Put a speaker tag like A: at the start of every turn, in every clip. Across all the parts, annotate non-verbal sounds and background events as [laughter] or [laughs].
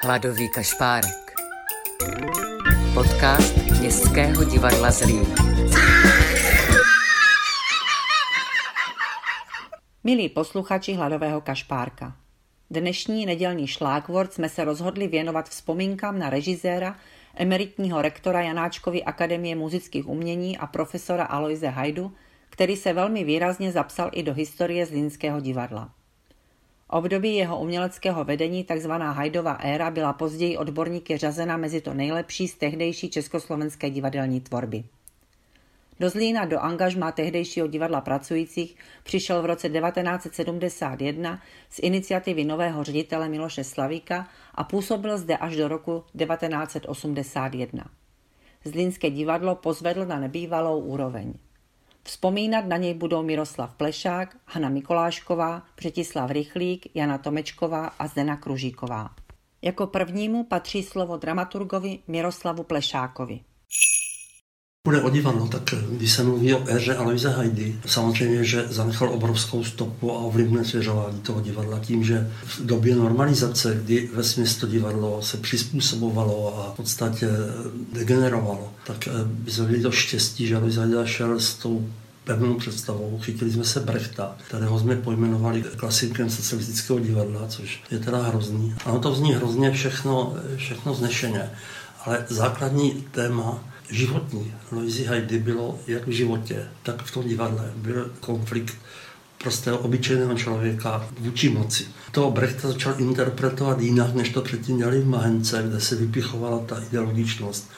A: Hladový kašpárek. Podcast Městského divadla Zlín.
B: Milí posluchači Hladového kašpárka, dnešní nedělní šlákvort jsme se rozhodli věnovat vzpomínkám na režiséra, emeritního rektora Janáčkovy akademie muzických umění a profesora Aloise Hajdu, který se velmi výrazně zapsal i do historie Zlínského divadla. Období jeho uměleckého vedení, takzvaná Hajdová éra, byla později odborníky řazena mezi to nejlepší z tehdejší československé divadelní tvorby. Do Zlína do angažma tehdejšího divadla pracujících přišel v roce 1971 z iniciativy nového ředitele Miloše Slavíka a působil zde až do roku 1981. Zlínské divadlo pozvedl na nebývalou úroveň. Vzpomínat na něj budou Miroslav Plešák, Hana Mikolášková, Přetislav Rychlík, Jana Tomečková a Zdena Kružíková. Jako prvnímu patří slovo dramaturgovi Miroslavu Plešákovi.
C: Bude o divadlo, tak když se mluví o éře Aloise Hajdy, samozřejmě, že zanechal obrovskou stopu a ovlivnil svěřování toho divadla tím, že v době normalizace, kdy ve to divadlo se přizpůsobovalo a v podstatě degenerovalo, tak by jsme měli to štěstí, že Aloise Hajda šel s tou pevnou představou. Chytili jsme se Brechta, kterého jsme pojmenovali klasikem socialistického divadla, což je teda hrozný. Ano, to zní hrozně všechno, všechno znešeně, ale základní téma životní Loisy Heidi bylo jak v životě, tak v tom divadle. Byl konflikt prostého obyčejného člověka vůči moci. To Brechta začal interpretovat jinak, než to předtím dělali v Mahence, kde se vypichovala ta ideologičnost.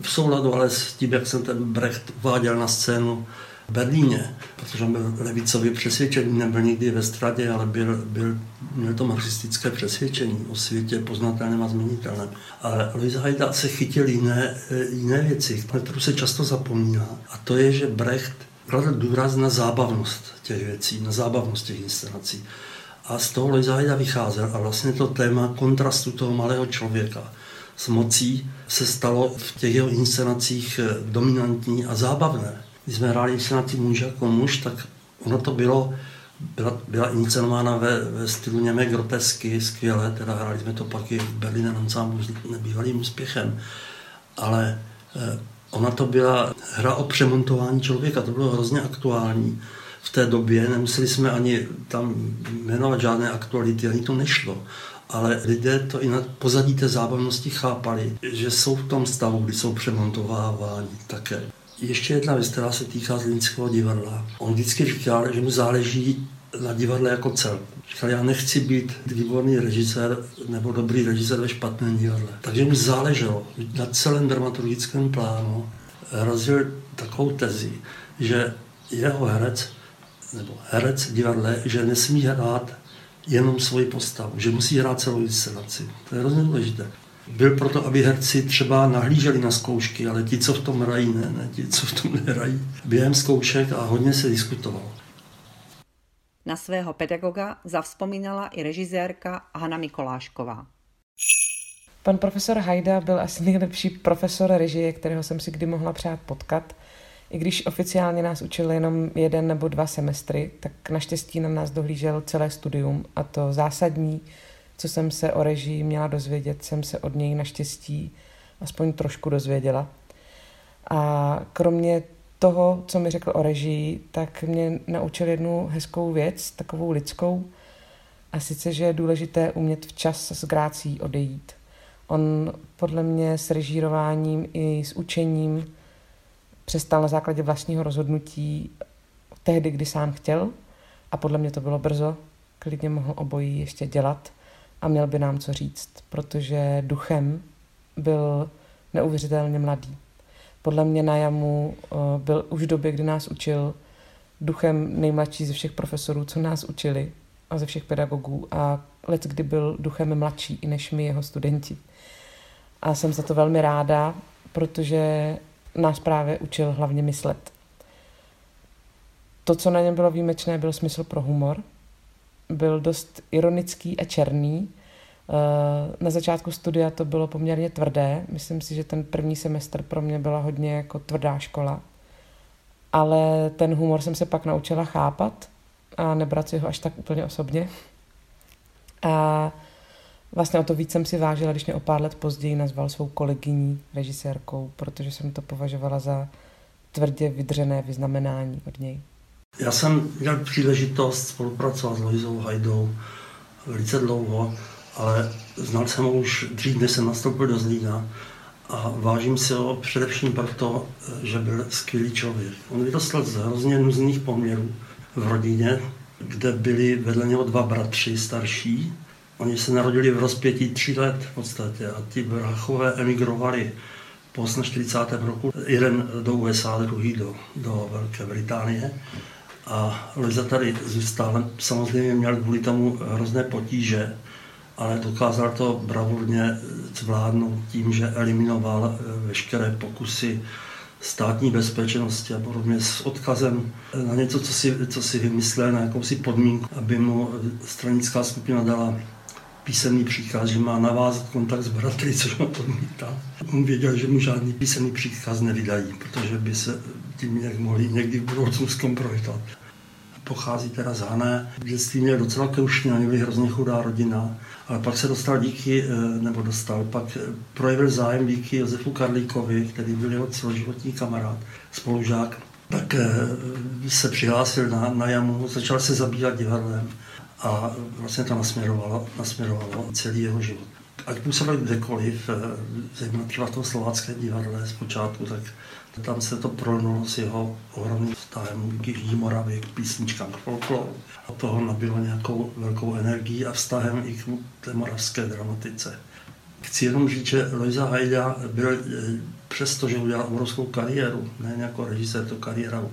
C: V souladu ale s tím, jak jsem ten Brecht váděl na scénu Berlíně, protože on byl levicově přesvědčený, nebyl nikdy ve stradě, ale byl, byl, měl to marxistické přesvědčení o světě poznatelném a změnitelném. Ale Louis Haida se chytil jiné, jiné věci, na kterou se často zapomíná. A to je, že Brecht kladl důraz na zábavnost těch věcí, na zábavnost těch inscenací. A z toho Louis Haida vycházel a vlastně to téma kontrastu toho malého člověka s mocí se stalo v těch jeho inscenacích dominantní a zábavné když jsme hráli ty muž jako muž, tak ono to bylo, byla, byla inscenována ve, ve stylu němé grotesky, skvěle, teda hráli jsme to pak i v Berlíně ansámblu s nebývalým úspěchem, ale eh, ona to byla hra o přemontování člověka, to bylo hrozně aktuální v té době, nemuseli jsme ani tam jmenovat žádné aktuality, ani to nešlo ale lidé to i na pozadí té zábavnosti chápali, že jsou v tom stavu, kdy jsou přemontováváni také. Ještě jedna věc, která se týká Zlínského divadla. On vždycky říkal, že mu záleží na divadle jako celku. Říkal, já nechci být výborný režisér nebo dobrý režisér ve špatném divadle. Takže mu záleželo na celém dramaturgickém plánu. Rozdělil takovou tezi, že jeho herec nebo herec divadle, že nesmí hrát jenom svoji postavu, že musí hrát celou inscenaci. To je hrozně důležité byl proto, aby herci třeba nahlíželi na zkoušky, ale ti, co v tom hrají, ne, ne, ti, co v tom nehrají. Během zkoušek a hodně se diskutovalo.
B: Na svého pedagoga zavzpomínala i režisérka Hana Mikolášková.
D: Pan profesor Hajda byl asi nejlepší profesor režie, kterého jsem si kdy mohla přát potkat. I když oficiálně nás učil jenom jeden nebo dva semestry, tak naštěstí na nás dohlížel celé studium a to zásadní, co jsem se o režii měla dozvědět, jsem se od něj naštěstí aspoň trošku dozvěděla. A kromě toho, co mi řekl o režii, tak mě naučil jednu hezkou věc, takovou lidskou, a sice, že je důležité umět včas s grácí odejít. On podle mě s režírováním i s učením přestal na základě vlastního rozhodnutí tehdy, kdy sám chtěl a podle mě to bylo brzo, klidně mohl obojí ještě dělat a měl by nám co říct, protože duchem byl neuvěřitelně mladý. Podle mě na jamu eh, byl už v době, kdy nás učil, duchem nejmladší ze všech profesorů, co nás učili a ze všech pedagogů a let, kdy byl duchem mladší i než my jeho studenti. A jsem za to velmi ráda, protože nás právě učil hlavně myslet. To, co na něm bylo výjimečné, byl smysl pro humor – byl dost ironický a černý. Eh, na začátku studia to bylo poměrně tvrdé. Myslím si, že ten první semestr pro mě byla hodně jako tvrdá škola. Ale ten humor jsem se pak naučila chápat a nebrat si ho až tak úplně osobně. A Vlastně o to víc jsem si vážila, když mě o pár let později nazval svou kolegyní režisérkou, protože jsem to považovala za tvrdě vydřené vyznamenání od něj.
C: Já jsem měl příležitost spolupracovat s Loizou Hajdou velice dlouho, ale znal jsem ho už dřív, než jsem nastoupil do Zlína a vážím si ho především proto, že byl skvělý člověk. On vyrostl z hrozně nuzných poměrů v rodině, kde byli vedle něho dva bratři starší. Oni se narodili v rozpětí tří let v podstatě a ti bráchové emigrovali po 48. roku. Jeden do USA, druhý do, do Velké Británie. A Liza tady zůstal. Samozřejmě měl kvůli tomu hrozné potíže, ale dokázal to bravurně zvládnout tím, že eliminoval eh, veškeré pokusy státní bezpečnosti a podobně s odkazem na něco, co si, co si vymyslel, na jakousi podmínku, aby mu stranická skupina dala písemný příkaz, že má navázat kontakt s bratry, [laughs] což on odmítá. On věděl, že mu žádný písemný příkaz nevydají, protože by se tím nějak mohli někdy v budoucnu zkompromitovat. Pochází teda z Hané. V dětství měl docela krušný, oni byli hrozně chudá rodina, ale pak se dostal díky, eh, nebo dostal, pak projevil zájem díky Josefu Karlíkovi, který byl jeho celoživotní kamarád, spolužák, tak eh, se přihlásil na, na jamu, začal se zabývat divadlem a vlastně to nasměrovalo, nasměrovalo celý jeho život. Ať působil kdekoliv, zejména třeba v tom slováckém divadle zpočátku, tak tam se to prolnulo s jeho ohromným vztahem k Jižní Moravě, k písničkám, k folkloru. A toho nabilo nějakou velkou energii a vztahem i k té moravské dramatice. Chci jenom říct, že Lojza Hajda byl, eh, přesto, že udělal obrovskou kariéru, ne jako režisér, to kariéra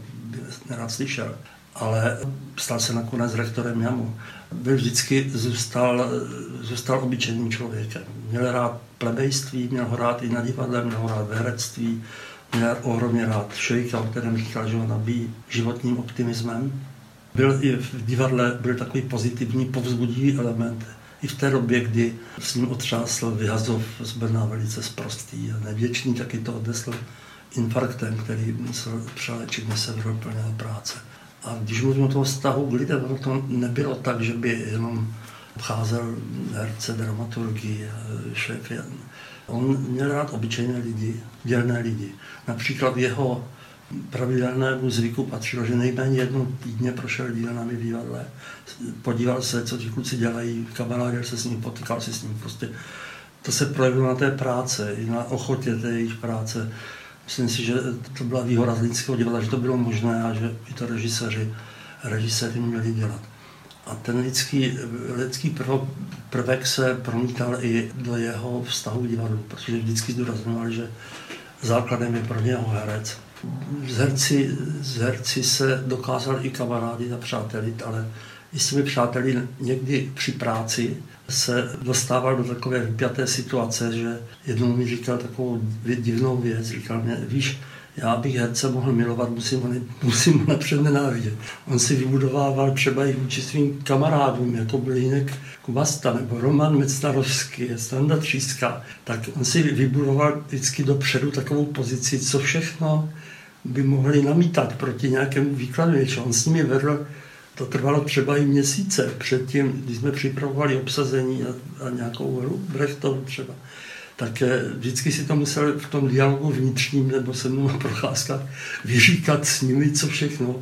C: nerad slyšel, ale stal se nakonec rektorem JAMu. Byl vždycky, zůstal, zůstal obyčejným člověkem. Měl rád plebejství, měl ho rád i na divadle, měl ho rád ve herectví, měl ohromně rád Šejka, o kterém říkal, že ho nabíjí životním optimismem. Byl i v divadle byl takový pozitivní, povzbudivý element. I v té době, kdy s ním otřásl Vyhazov z Brna velice zprostý a nevděčný, taky to odnesl infarktem, který musel přelečit, než se plně práce. A když mluvím o toho vztahu k lidem, to nebylo tak, že by jenom obcházel herce, dramaturgii, šéf. On měl rád obyčejné lidi, dělné lidi. Například jeho pravidelnému zvyku patřilo, že nejméně jednou týdně prošel dílnami v divadle, podíval se, co ti kluci dělají, kamarádil se s ním, potýkal se s ním. Prostě to se projevilo na té práce, i na ochotě té jejich práce. Myslím si, že to byla výhoda z lidského divadla, že to bylo možné a že i to režiséři, režiséři měli dělat. A ten lidský, lidský prvek se promítal i do jeho vztahu k divadlu, protože vždycky zdůrazňoval, že základem je pro něho herec. Z herci, z herci se dokázal i kamarády a přátelit, ale i s těmi přáteli někdy při práci se dostával do takové vypjaté situace, že jednou mi říkal takovou divnou věc, říkal mě, víš, já bych herce mohl milovat, musím ho, ne, [laughs] musím ho napřed nenávidět. On si vybudovával třeba i vůči svým kamarádům, jako byl Jinek Kubasta nebo Roman Mecnarovský, Standa Tříska, tak on si vybudoval vždycky dopředu takovou pozici, co všechno by mohli namítat proti nějakému výkladu něčeho. On s nimi vedl, to trvalo třeba i měsíce předtím, když jsme připravovali obsazení a, a nějakou hru Brechtovu třeba tak eh, vždycky si to musel v tom dialogu vnitřním nebo se mnou [laughs] na procházkách vyříkat s nimi, co všechno.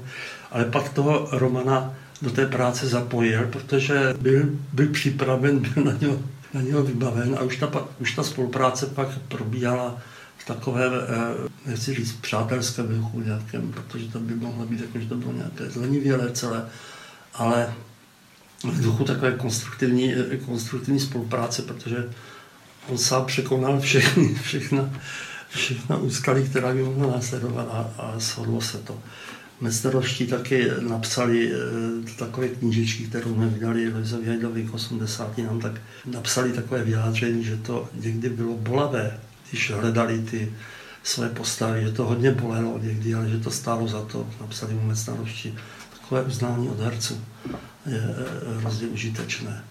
C: Ale pak toho Romana do té práce zapojil, protože byl, byl připraven, [laughs] byl na něho, na něho vybaven a už ta, už ta spolupráce pak probíhala v takové, eh, nechci říct, přátelské duchu nějakém, protože to by mohlo být jako, že to bylo nějaké zlenivělé celé, ale v duchu takové konstruktivní, eh, konstruktivní spolupráce, protože on sám překonal všechny, [laughs] všechna, všechna úskalí, která by mohla následovat a, a shodlo se to. Mesteroští taky napsali e, takové knížičky, kterou jsme vydali Lizovi Hajdovi k 80. nám tak napsali takové vyjádření, že to někdy bylo bolavé, když hledali ty své postavy, že to hodně bolelo někdy, ale že to stálo za to. Napsali mu mesteroští takové uznání od herců je e, hrozně užitečné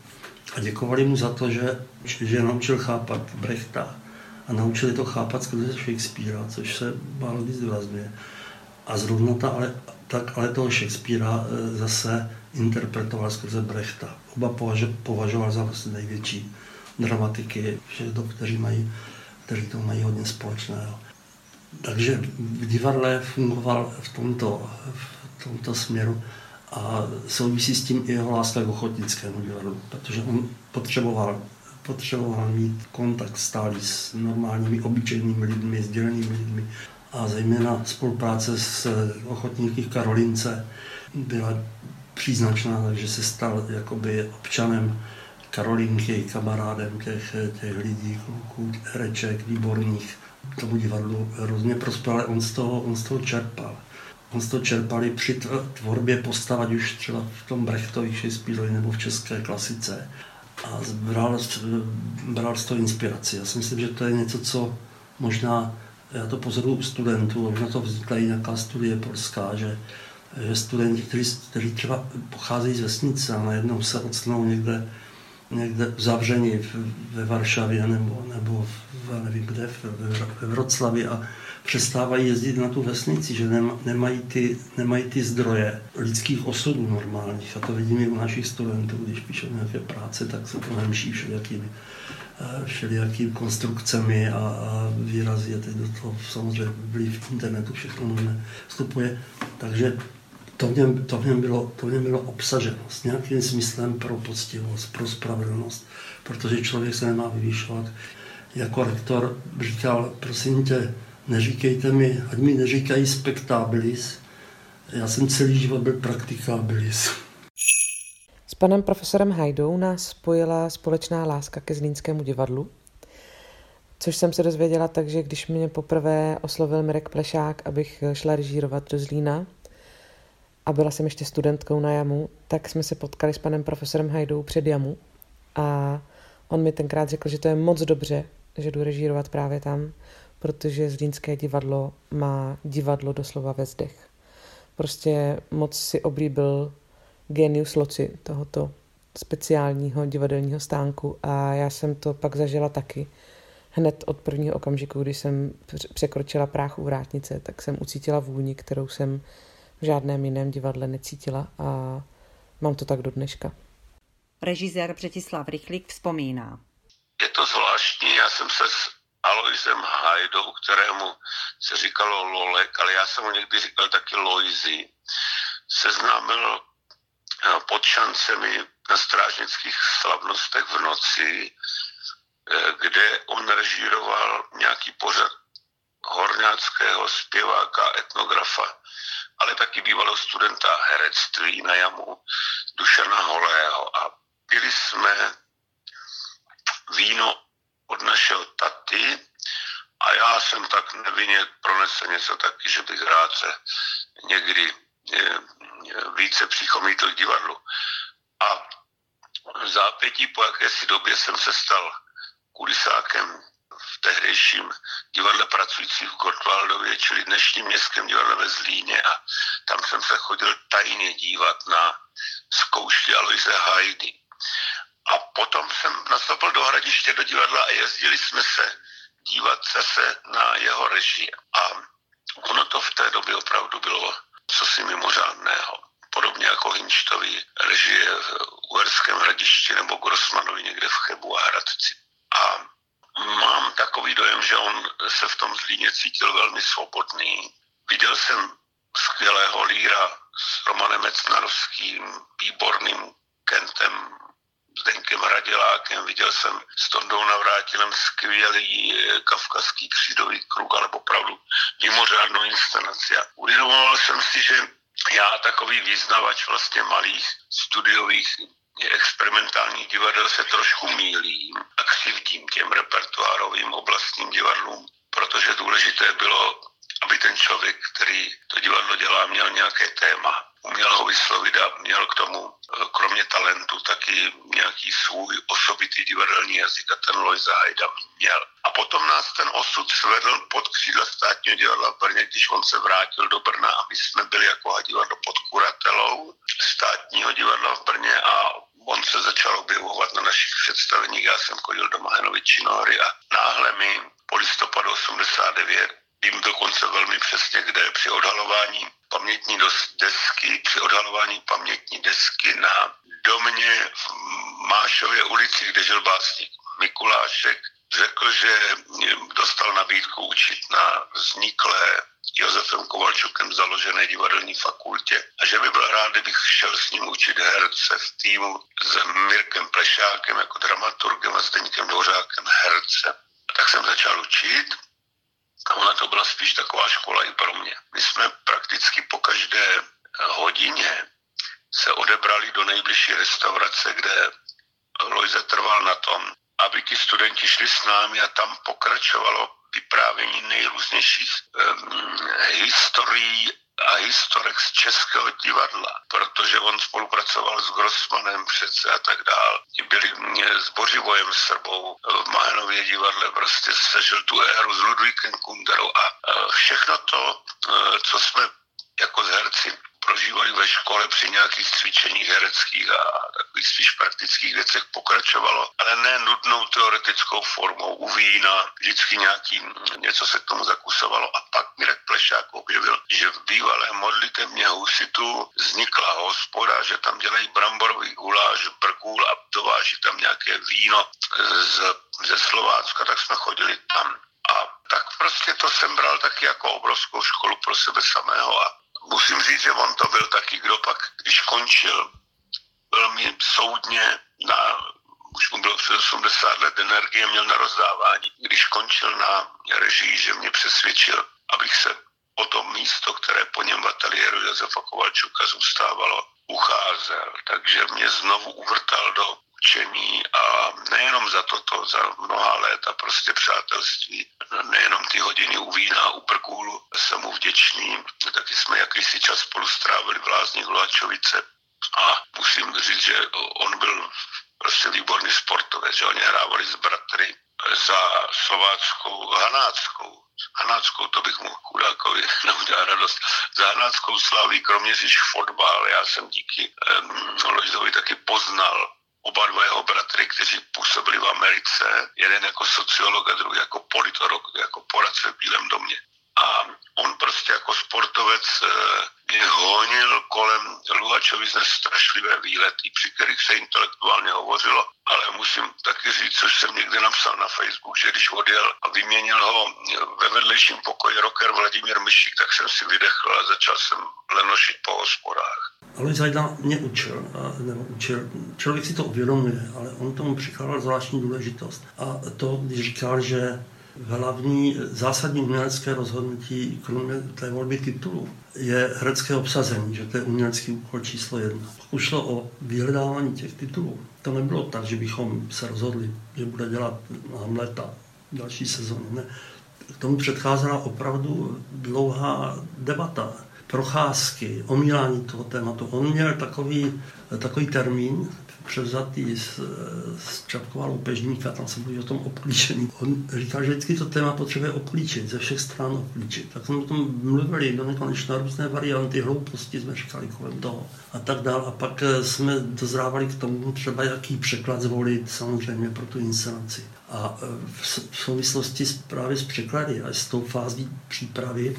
C: a děkovali mu za to, že, že naučil chápat Brechta a naučili to chápat skrze Shakespearea, což se málo kdy zdůrazňuje. A zrovna ta, ale, tak ale toho Shakespearea e, zase interpretoval skrze Brechta. Oba považoval za vlastně největší dramatiky, všech dob, kteří, mají, kteří to mají hodně společného. Takže v divadle fungoval v tomto, v tomto směru a souvisí s tím i jeho láska k ochotnickému divadlu, protože on potřeboval, potřeboval mít kontakt stálý s normálními, obyčejnými lidmi, sdělenými lidmi a zejména spolupráce s ochotníky Karolince byla příznačná, takže se stal jakoby občanem Karolinky, kamarádem těch, těch lidí, kluků, hereček, výborných. Tomu divadlu hrozně prospěl, ale on z toho, on z toho čerpal. On z toho čerpali při tvorbě postav, ať už třeba v tom Brechtovi, Shakespeareovi nebo v české klasice. A bral, bral z toho inspiraci. Já si myslím, že to je něco, co možná, já to pozoruju u studentů, možná to vznikla i nějaká studie polská, že, že studenti, kteří, kteří třeba pocházejí z vesnice a najednou se odstanou někde někde zavření ve Varšavě nebo, nebo v, nevím kde, ve Vroclavi a přestávají jezdit na tu vesnici, že nemají ty, nemají ty zdroje lidských osudů normálních. A to vidíme i u našich studentů, když píšou nějaké práce, tak se to nemší všelijakými, eh, všelijakými konstrukcemi a, a výrazy. A teď do toho samozřejmě vliv internetu všechno vstupuje. Takže to v něm, to v něm, bylo, to v něm bylo obsaženo s nějakým smyslem pro poctivost, pro spravedlnost, protože člověk se nemá vyvýšovat. Jako rektor říkal, prosím tě, neříkejte mi, ať mi neříkají spektabilis, já jsem celý život byl praktikabilis.
D: S panem profesorem Hajdou nás spojila společná láska ke Zlínskému divadlu, což jsem se dozvěděla tak, že když mě poprvé oslovil Mirek Plešák, abych šla režírovat do Zlína, a byla jsem ještě studentkou na jamu, tak jsme se potkali s panem profesorem Hajdou před jamu a on mi tenkrát řekl, že to je moc dobře, že jdu režírovat právě tam, protože Zlínské divadlo má divadlo doslova ve zdech. Prostě moc si oblíbil genius loci tohoto speciálního divadelního stánku a já jsem to pak zažila taky. Hned od prvního okamžiku, kdy jsem překročila práh u vrátnice, tak jsem ucítila vůni, kterou jsem v žádném jiném divadle necítila a mám to tak do dneška.
B: Režisér Břetislav Rychlík vzpomíná.
E: Je to zvláštní, já jsem se s Aloisem Hajdou, kterému se říkalo Lolek, ale já jsem mu někdy říkal taky Loizy, seznámil eh, pod šancemi na strážnických slavnostech v noci, eh, kde on režíroval nějaký pořad horňáckého zpěváka, etnografa ale taky bývalého studenta herectví na jamu Dušana Holého. A pili jsme víno od našeho taty a já jsem tak nevinně pronesl něco taky, že bych rád se někdy eh, více přichomítl divadlu. A v zápětí po jakési době jsem se stal kulisákem v tehdejším divadle pracující v Gottwaldově, čili dnešním městském divadle ve Zlíně a tam jsem se chodil tajně dívat na zkoušky Aloise Hajdy. A potom jsem nastoupil do hradiště do divadla a jezdili jsme se dívat zase na jeho režii. A ono to v té době opravdu bylo cosi mimořádného. Podobně jako Hinštovi režie v Uherském hradišti nebo Grossmanovi někde v Chebu a Hradci. A mám takový dojem, že on se v tom Zlíně cítil velmi svobodný. Viděl jsem skvělého líra s Romanem Mecnarovským, výborným Kentem, Zdenkem Hradělákem, viděl jsem s Tondou Navrátilem skvělý eh, kavkazský křídový kruh, ale opravdu mimořádnou inscenaci. Uvědomoval jsem si, že já takový význavač vlastně malých studiových experimentálních divadel se trošku mílím a křivdím těm repertoárovým oblastním divadlům, protože důležité bylo, aby ten člověk, který to divadlo dělá, měl nějaké téma, uměl ho vyslovit a měl k tomu, eh, kromě talentu, taky nějaký svůj osobitý divadelní jazyk a ten Lojza Hajda měl. A potom nás ten osud svedl pod křídla státního divadla v Brně, když on se vrátil do Brna a my jsme byli jako divadlo pod kuratelou státního divadla v Brně a on se začal objevovat na našich představeních. Já jsem chodil do Mahenovi Činory a náhle mi po listopadu 89 vím dokonce velmi přesně, kde při odhalování pamětní desky, při odhalování pamětní desky na domě v Mášově ulici, kde žil básník Mikulášek řekl, že dostal nabídku učit na vzniklé Josefem Kovalčukem založené divadelní fakultě a že by byl rád, kdybych šel s ním učit herce v týmu s Mirkem Plešákem jako dramaturgem a Zdeňkem Dvořákem herce. Tak jsem začal učit a ona to byla spíš taková škola i pro mě. My jsme prakticky po každé hodině se odebrali do nejbližší restaurace, kde Lojze trval na tom, aby ti studenti šli s námi a tam pokračovalo vyprávění nejrůznějších um, historií a historek z českého divadla, protože on spolupracoval s Grossmanem přece a tak dál. Byli s Bořivojem Srbou v Mahenově divadle, prostě sežil tu éru s Ludvíkem Kunderou a všechno to, co jsme jako herci prožívali ve škole při nějakých cvičeních hereckých a takových spíš praktických věcech pokračovalo, ale ne nudnou teoretickou formou u vína, vždycky nějaký, něco se k tomu zakusovalo a pak Mirek Plešák objevil, že v bývalé modlitevně Husitu vznikla hospoda, že tam dělají bramborový guláš, brkůl a dováží tam nějaké víno z, ze Slovácka, tak jsme chodili tam. A tak prostě to jsem bral taky jako obrovskou školu pro sebe samého a musím říct, že on to byl taky, kdo pak, když končil velmi soudně na už mu bylo přes 80 let energie, měl na rozdávání. Když končil na režii, že mě přesvědčil, abych se o to místo, které po něm v ateliéru Josefa Kovalčuka zůstávalo, ucházel. Takže mě znovu uvrtal do učení a nejenom za toto, za mnoha let a prostě přátelství, nejenom ty hodiny u vína, u Brkůlu, jsem mu vděčný, taky jsme jakýsi čas spolu strávili v Lázních Hluačovice a musím říct, že on byl prostě výborný sportovec, že oni hrávali s bratry za slováckou Hanáckou. Hanáckou to bych mu chudákovi [laughs] neudělal radost. Za Hanáckou slaví kromě fotbal. Já jsem díky um, Lojzovi taky poznal oba dva jeho bratry, kteří působili v Americe, jeden jako sociolog a druhý jako politolog, jako poradce v Bílém domě. A on prostě jako sportovec mě eh, honil kolem Luhačovice strašlivé výlety, při kterých se intelektuálně hovořilo, ale musím taky říct, což jsem někde napsal na Facebook, že když odjel a vyměnil ho ve vedlejším pokoji rocker Vladimír Myšík, tak jsem si vydechl a začal jsem lenošit po hospodách.
C: Ale Zajda mě učil, nebo učil, člověk si to uvědomuje, ale on tomu přikládal zvláštní důležitost. A to, když říkal, že hlavní zásadní umělecké rozhodnutí, kromě té volby titulů, je herecké obsazení, že to je umělecký úkol číslo jedna. Pokud šlo o vyhledávání těch titulů, to nebylo tak, že bychom se rozhodli, že bude dělat Hamleta další sezóny. Ne. K tomu předcházela opravdu dlouhá debata procházky, omílání toho tématu. On měl takový, takový termín, převzatý z, z Čapkova loupežníka, tam se mluví o tom obklíčení. On říkal, že vždycky to téma potřebuje obklíčit, ze všech stran obklíčit. Tak jsme o tom mluvili do nekonečna různé varianty, hlouposti jsme říkali kolem toho a tak dál. A pak eh, jsme dozrávali k tomu třeba, jaký překlad zvolit samozřejmě pro tu inscenaci. A eh, v souvislosti právě s překlady a s tou fází přípravy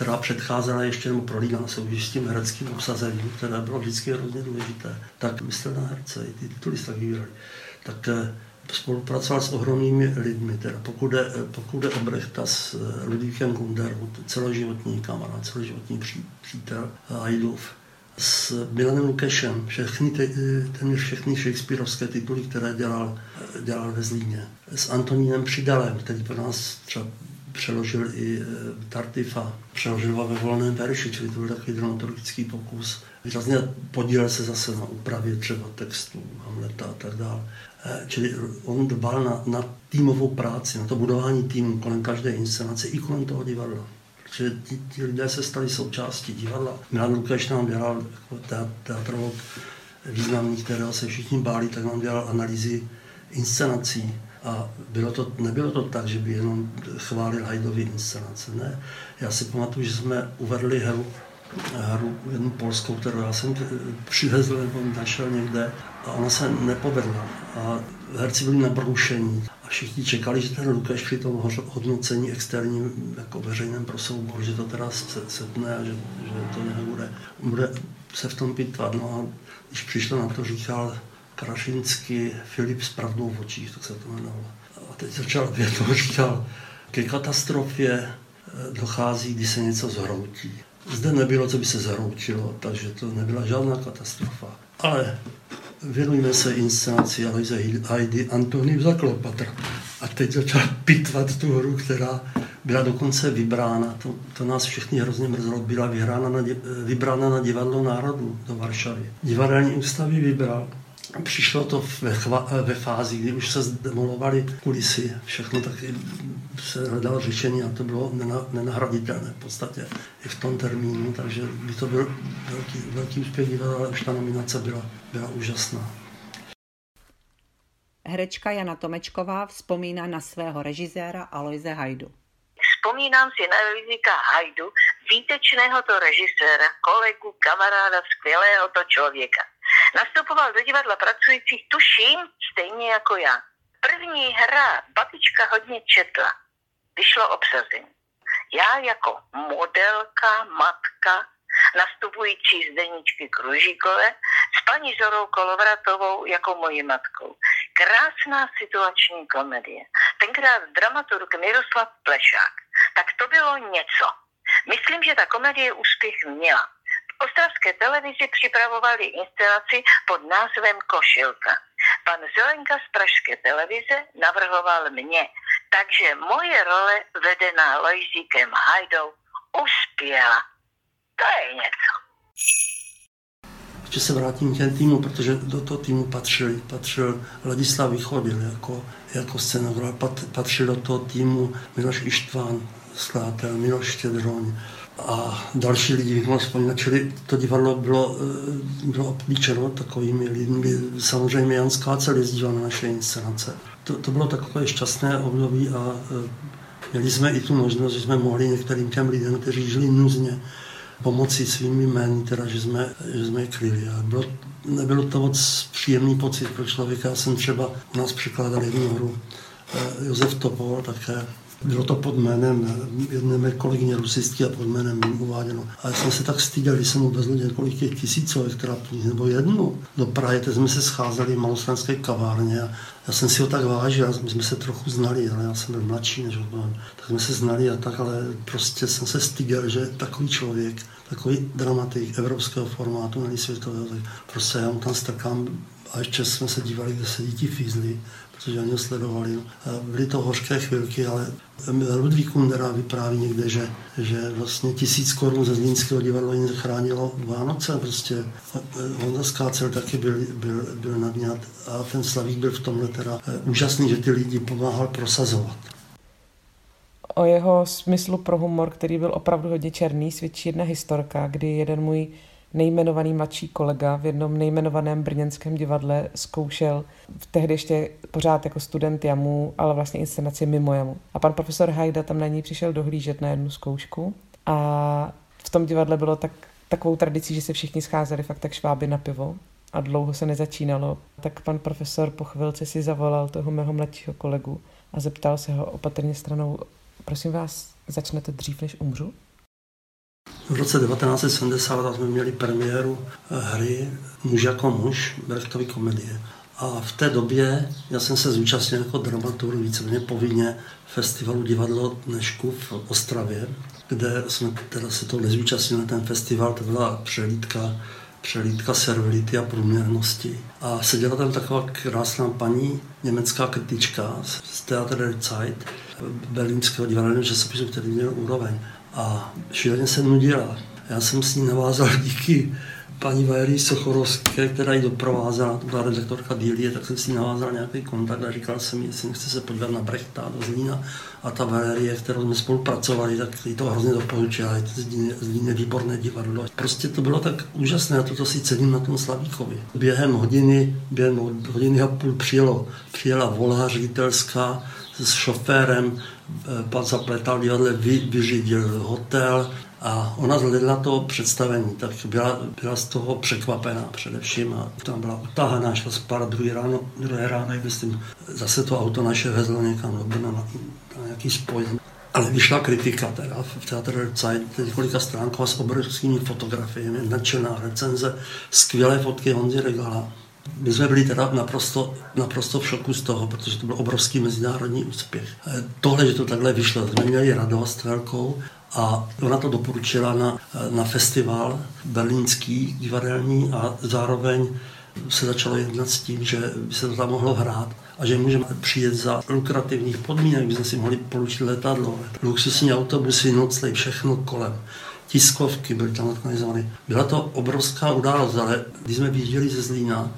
C: která předcházela ještě prolínala se už s tím hereckým obsazením, které bylo vždycky hrozně důležité, tak na herce, i ty tituly se tak vybírali. Tak eh, spolupracoval s ohromnými lidmi. Teda pokud, jde, eh, pokud jde o Brechta s eh, Ludvíkem Kunderou, celoživotní kamarád, celoživotní pří, přítel Hajdův, s Milanem Lukešem, všechny, téměř všechny Shakespeareovské tituly, které dělal, dělal ve Zlíně. S Antonínem Přidalem, který pro nás třeba přeložil i e, Tartifa, přeložil ve volném verši, čili to byl takový dramaturgický pokus. Výrazně podílel se zase na úpravě třeba textu Hamleta a tak dále. E, čili on dbal na, na týmovou práci, na to budování týmu kolem každé inscenace i kolem toho divadla. Protože ti, ti lidé se stali součástí divadla. Milan Lukeš nám dělal jako teatrolog významný, kterého se všichni báli, tak nám dělal analýzy inscenací a bylo to, nebylo to tak, že by jenom chválil Hajdový inscenace. Ne. Já si pamatuju, že jsme uvedli hru, hru jednu polskou, kterou já jsem přivezl nebo našel někde a ona se nepovedla. A herci byli nabroušení a všichni čekali, že ten Lukáš při tom hodnocení externím jako veřejném prosouboru, že to teda setne a že, že to nějak bude, bude se v tom pitvat. No a když přišlo na to, říkal, Krašinsky Filip s pravdou v očích, tak se to jmenovalo. A teď začal větu, [laughs] říkal, ke katastrofě eh, dochází, když se něco zhroutí. Zde nebylo, co by se zhroutilo, takže to nebyla žádná katastrofa. Ale věnujeme se inscenaci Aloise Heidi Antony Zaklopatr. A teď začal [laughs] pitvat tu hru, která byla dokonce vybrána, to, to nás všechny hrozně mrzelo, byla na, vybrána na divadlo národů do Varšavy. Divadelní ústavy vybral. Přišlo to ve, chva, ve fázi, kdy už se zdemolovaly kulisy, všechno taky se hledalo řešení a to bylo nenahraditelné v podstatě i v tom termínu, takže by to byl velký, velký úspěch divadla, ale už ta nominace byla, byla úžasná.
B: Herečka Jana Tomečková vzpomíná na svého režiséra Aloise Hajdu
F: vzpomínám si na Rizika Hajdu, výtečného to režiséra, kolegu, kamaráda, skvělého to člověka. Nastupoval do divadla pracujících, tuším, stejně jako já. První hra Babička hodně četla. Vyšlo obsazení. Já jako modelka, matka, nastupující z Deníčky Kružíkové s paní Zorou Kolovratovou jako mojí matkou. Krásná situační komedie. Tenkrát dramaturg Miroslav Plešák. Tak to bylo něco. Myslím, že ta komedie úspěch měla. Ostravské televizi připravovali inscenaci pod názvem Košilka. Pan Zelenka z pražské televize navrhoval mě, takže moje role vedená Lojzíkem Hajdou uspěla. To je něco.
C: Ještě se vrátím k těm týmu, protože do toho týmu patřil, patřil Ladislav Vychodil jako, jako scenograf, pat, patřil do toho týmu Miloš Ištván, skladatel, Miloš Štědroň a další lidi, bych mohl vzpomínat, čili to divadlo bylo, eh, bylo obklíčeno takovými lidmi. Samozřejmě Jan Skácel jezdíval na naše inscenace. To, to bylo takové šťastné období a eh, měli jsme i tu možnost, že jsme mohli některým těm lidem, kteří žili nuzně, pomoci svými jmény, teda, že jsme, že jsme je kryli. A bylo, nebylo to moc příjemný pocit pro člověka. Já jsem třeba u nás překládal jednu hru eh, Josef Topol, také bylo to pod jménem jedné mé kolegyně rusistky a pod jménem uváděno. A já jsem se tak styděl, když jsem uvezl několik těch tisícovek trapných, nebo jednu do Prahy, teď jsme se scházeli v malostranské kavárně a já jsem si ho tak vážil, my jsme se trochu znali, ale já jsem byl mladší než on, tak jsme se znali a tak, ale prostě jsem se styděl, že takový člověk, takový dramatik evropského formátu, není světového, tak prostě já mu tam strkám a ještě jsme se dívali, kde se děti fízly protože oni sledovali. Byly to hořké chvilky, ale Ludvík Kundera vypráví někde, že, že vlastně tisíc korun ze Zlínského divadla jim zachránilo Vánoce. Prostě Honza Skácel taky byl, byl, byl nadňat a ten Slavík byl v tomhle teda eh, úžasný, že ty lidi pomáhal prosazovat.
D: O jeho smyslu pro humor, který byl opravdu hodně černý, svědčí jedna historka, kdy jeden můj nejmenovaný mladší kolega v jednom nejmenovaném brněnském divadle zkoušel v tehdy ještě pořád jako student jamu, ale vlastně inscenaci mimo jamu. A pan profesor Hajda tam na ní přišel dohlížet na jednu zkoušku a v tom divadle bylo tak, takovou tradicí, že se všichni scházeli fakt tak šváby na pivo a dlouho se nezačínalo. Tak pan profesor po chvilce si zavolal toho mého mladšího kolegu a zeptal se ho opatrně stranou, prosím vás, začnete dřív, než umřu?
C: V roce 1970 jsme měli premiéru eh, hry Muž jako muž, Brechtovy komedie. A v té době já jsem se zúčastnil jako dramaturg víceméně povinně festivalu Divadlo Dnešku v Ostravě, kde jsme teda se to nezúčastnili ten festival, to byla přelídka přelídka servility a průměrnosti. A seděla tam taková krásná paní, německá kritička z Theater Zeit, berlínského divadelního časopisu, který měl úroveň a šíleně se nudila. Já jsem s ní navázal díky paní Valerii Sochorovské, která ji doprovázela, to byla redaktorka Dílie, tak jsem s ní navázal nějaký kontakt a říkal jsem jestli nechce se podívat na Brechta do Zlína. A ta Valerie, kterou jsme spolupracovali, tak jí to hrozně doporučila, je to Zlín je výborné divadlo. Prostě to bylo tak úžasné a toto si cením na tom Slavíkovi. Během hodiny, během hodiny a půl přijelo, přijela volha ředitelská s šoférem, pan zapletal divadle, vy, vyřídil hotel, a ona zhledla to představení, tak byla, byla z toho překvapená především a tam byla utahaná, šla spát druhý ráno, druhé ráno, myslím, zase to auto naše vezlo někam do Brna na, na nějaký spoj. Ale vyšla kritika teda v Theater Zeit, několika stránková s obrovskými fotografiemi, nadšená recenze, skvělé fotky Honzi Regala. My jsme byli teda naprosto, naprosto v šoku z toho, protože to byl obrovský mezinárodní úspěch. Eh, tohle, že to takhle vyšlo, jsme měli radost velkou a ona to doporučila na, na festival berlínský divadelní a zároveň se začalo jednat s tím, že by se to tam mohlo hrát a že můžeme přijet za lukrativních podmínek, by jsme si mohli polučit letadlo, luxusní autobusy, noclej, všechno kolem tiskovky byly tam organizovány. Byla to obrovská událost, ale když jsme vyjížděli ze Zlína,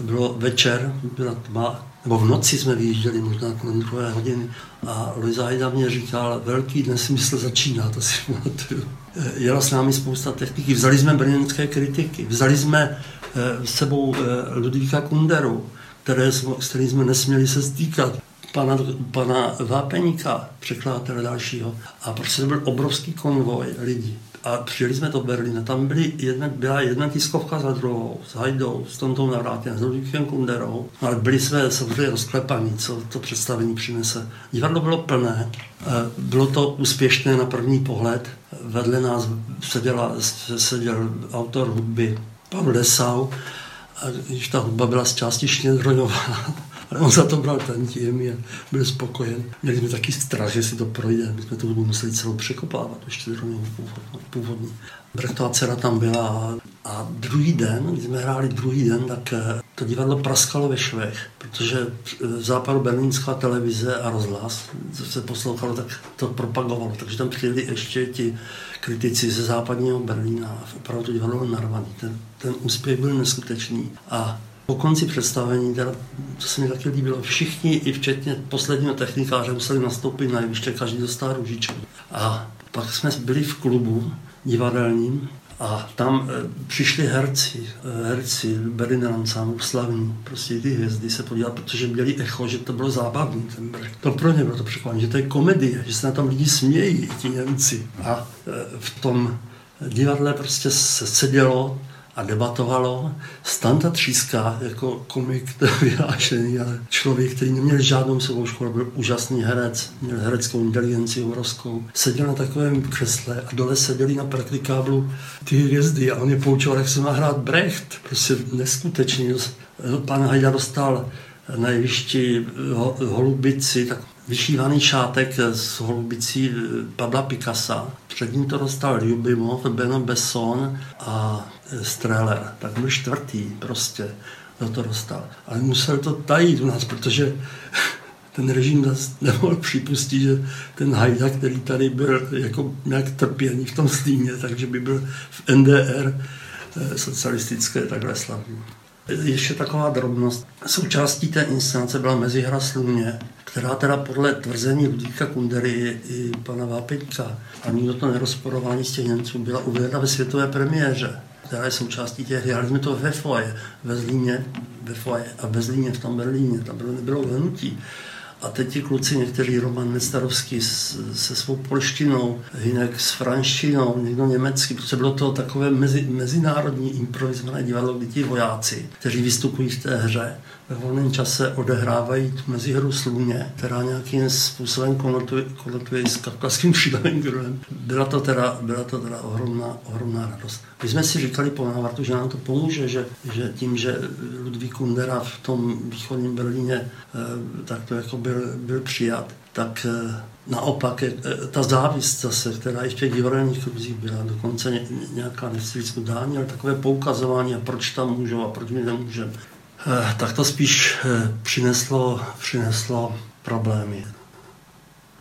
C: to bylo večer, byla tma, nebo v noci jsme vyjížděli, možná kolem druhé hodiny. A Luisa Hajda mě říkal, velký dnes smysl začíná, to si pamatuju. Eh, jela s námi spousta techniky, vzali jsme brněnské kritiky, vzali jsme eh, s sebou eh, Ludvíka Kunderu, které, s kterým jsme nesměli se stýkat pana, pana Vápeníka, překladatele dalšího. A prostě to byl obrovský konvoj lidí. A přijeli jsme do Berlína, tam byly jedna, byla jedna tiskovka za druhou, s Hajdou, s Tontou Navrátem, s Ludvíkem Kunderou, ale byli jsme samozřejmě rozklepaní, co to představení přinese. Divadlo bylo plné, bylo to úspěšné na první pohled, vedle nás seděla, seděl autor hudby Pavel Desau, když ta hudba byla z části ale on za to bral ten tím a byl spokojen. Měli jsme taky strach, že si to projde. My jsme to museli celou překopávat, ještě druhou původní. Brechtová dcera tam byla a druhý den, když jsme hráli druhý den, tak eh, to divadlo praskalo ve švech, protože eh, západu berlínská televize a rozhlas, co se poslouchalo, tak to propagovalo. Takže tam přijeli ještě ti kritici ze západního Berlína a opravdu divadlo narvaný. Ten, ten úspěch byl neskutečný a po konci představení, teda, to se mi taky líbilo, všichni, i včetně posledního technikáře, museli nastoupit na jeviště, každý dostal růžičku. A pak jsme byli v klubu divadelním a tam e, přišli herci, e, herci Berliner Ensemble slavní, prostě ty hvězdy se podívat, protože měli echo, že to bylo zábavný ten brek. To pro ně bylo to překvapení, že to je komedie, že se na tom lidi smějí, ti Němci. A e, v tom divadle prostě se sedělo a debatovalo. Standa Tříská jako komik [laughs] vyhlášený, ale člověk, který neměl žádnou svou školu, byl úžasný herec, měl hereckou inteligenci obrovskou. Seděl na takovém křesle a dole seděli na praktikáblu ty hvězdy a on je poučoval, jak se má hrát Brecht. Prostě neskutečný. Pan Hajda dostal na jevišti holubici, tak vyšívaný šátek z holubicí Pabla Picasa. Před ním to dostal Ljubimov, Beno Besson a Streller. Tak byl čtvrtý prostě, kdo to dostal. Ale musel to tajit u nás, protože ten režim nemohl připustit, že ten Hajda, který tady byl jako nějak trpěný v tom stýně, takže by byl v NDR eh, socialistické takhle slavný. Ještě taková drobnost. Součástí té inscenace byla mezihra Sluně, která teda podle tvrzení Ludvíka Kundery i pana Vápeňka a nikdo to nerozporování z těch Němců byla uvedena ve světové premiéře která je součástí těch hry. jsme to ve foje, ve Zlíně, ve foje a ve Zlíně v tom Berlíně. Tam bylo, nebylo venutí. A teď ti kluci, někteří Roman Nestarovský se svou polštinou, jinak s franštinou, někdo německý, protože bylo to takové mezi, mezinárodní improvizované divadlo, kdy ti vojáci, kteří vystupují v té hře, ve volném čase odehrávají tu mezihru sluně, která nějakým způsobem konotuje, konotuje s kavkazským [laughs] grulem. Byla to teda, byla to teda ohromná, ohromná radost. My jsme si říkali po návratu, že nám to pomůže, že, že tím, že Ludvík Kundera v tom východním Berlíně eh, tak to jako byl, byl přijat, tak eh, naopak je, eh, ta závist zase, která ještě v divadelních kruzích byla, dokonce nějaká nechci dání, ale takové poukazování, a proč tam můžou a proč my nemůžeme. Eh, tak to spíš eh, přineslo, přineslo problémy.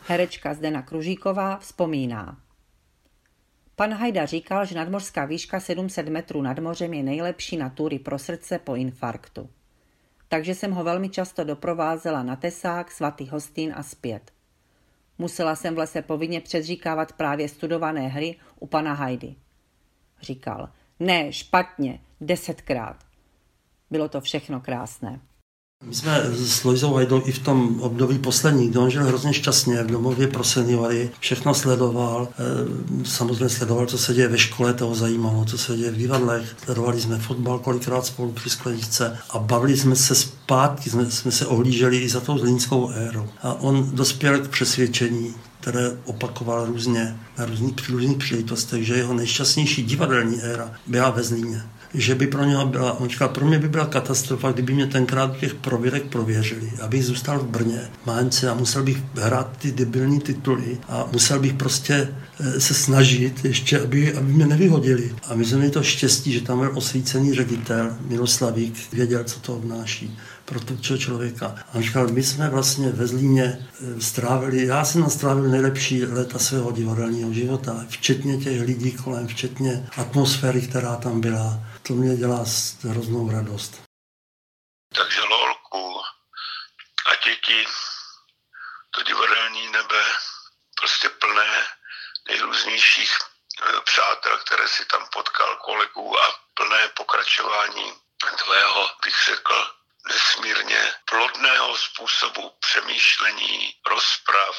B: Herečka Zdena Kružíková vzpomíná. Pan Hajda říkal, že nadmořská výška 700 metrů nad mořem je nejlepší na tury pro srdce po infarktu. Takže jsem ho velmi často doprovázela na Tesák, svatý Hostín a zpět. Musela jsem v lese povinně předříkávat právě studované hry u pana Hajdy. Říkal, ne, špatně, desetkrát. Bylo to všechno krásné.
C: My jsme s Lojzou Hajdou i v tom období poslední, kdy on žil hrozně šťastně v domově pro seniory, všechno sledoval, eh, samozřejmě sledoval, co se děje ve škole, toho zajímalo, co se děje v divadlech, sledovali jsme fotbal kolikrát spolu při skleničce a bavili jsme se zpátky, jsme, jsme se ohlíželi i za tou zlínskou éru. A on dospěl k přesvědčení, které opakoval různě na různých, různých příležitostech, že jeho nejšťastnější divadelní éra byla ve Zlíně že by pro něho byla, on říkal, pro mě by byla katastrofa, kdyby mě tenkrát těch prověrek prověřili, abych zůstal v Brně, Mánce a musel bych hrát ty debilní tituly a musel bych prostě eh, se snažit ještě, aby, aby mě nevyhodili. A my jsme měli to štěstí, že tam byl osvícený ředitel Miloslavík, věděl, co to obnáší pro toho člověka. A říkal, my jsme vlastně ve Zlíně eh, strávili, já jsem nastrávil nejlepší léta svého divadelního života, včetně těch lidí kolem, včetně atmosféry, která tam byla. To mě dělá hroznou radost.
E: Takže lolku a děti, to divadelní nebe, prostě plné nejrůznějších eh, přátel, které si tam potkal, kolegů a plné pokračování tvého, bych řekl, nesmírně plodného způsobu přemýšlení, rozprav,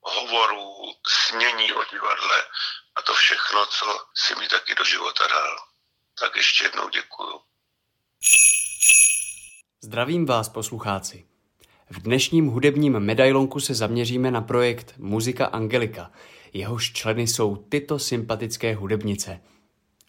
E: hovorů, smění o divadle a to všechno, co si mi taky do života dal. Tak ještě jednou děkuju.
G: Zdravím vás, poslucháci. V dnešním hudebním medailonku se zaměříme na projekt Muzika Angelika. Jehož členy jsou tyto sympatické hudebnice.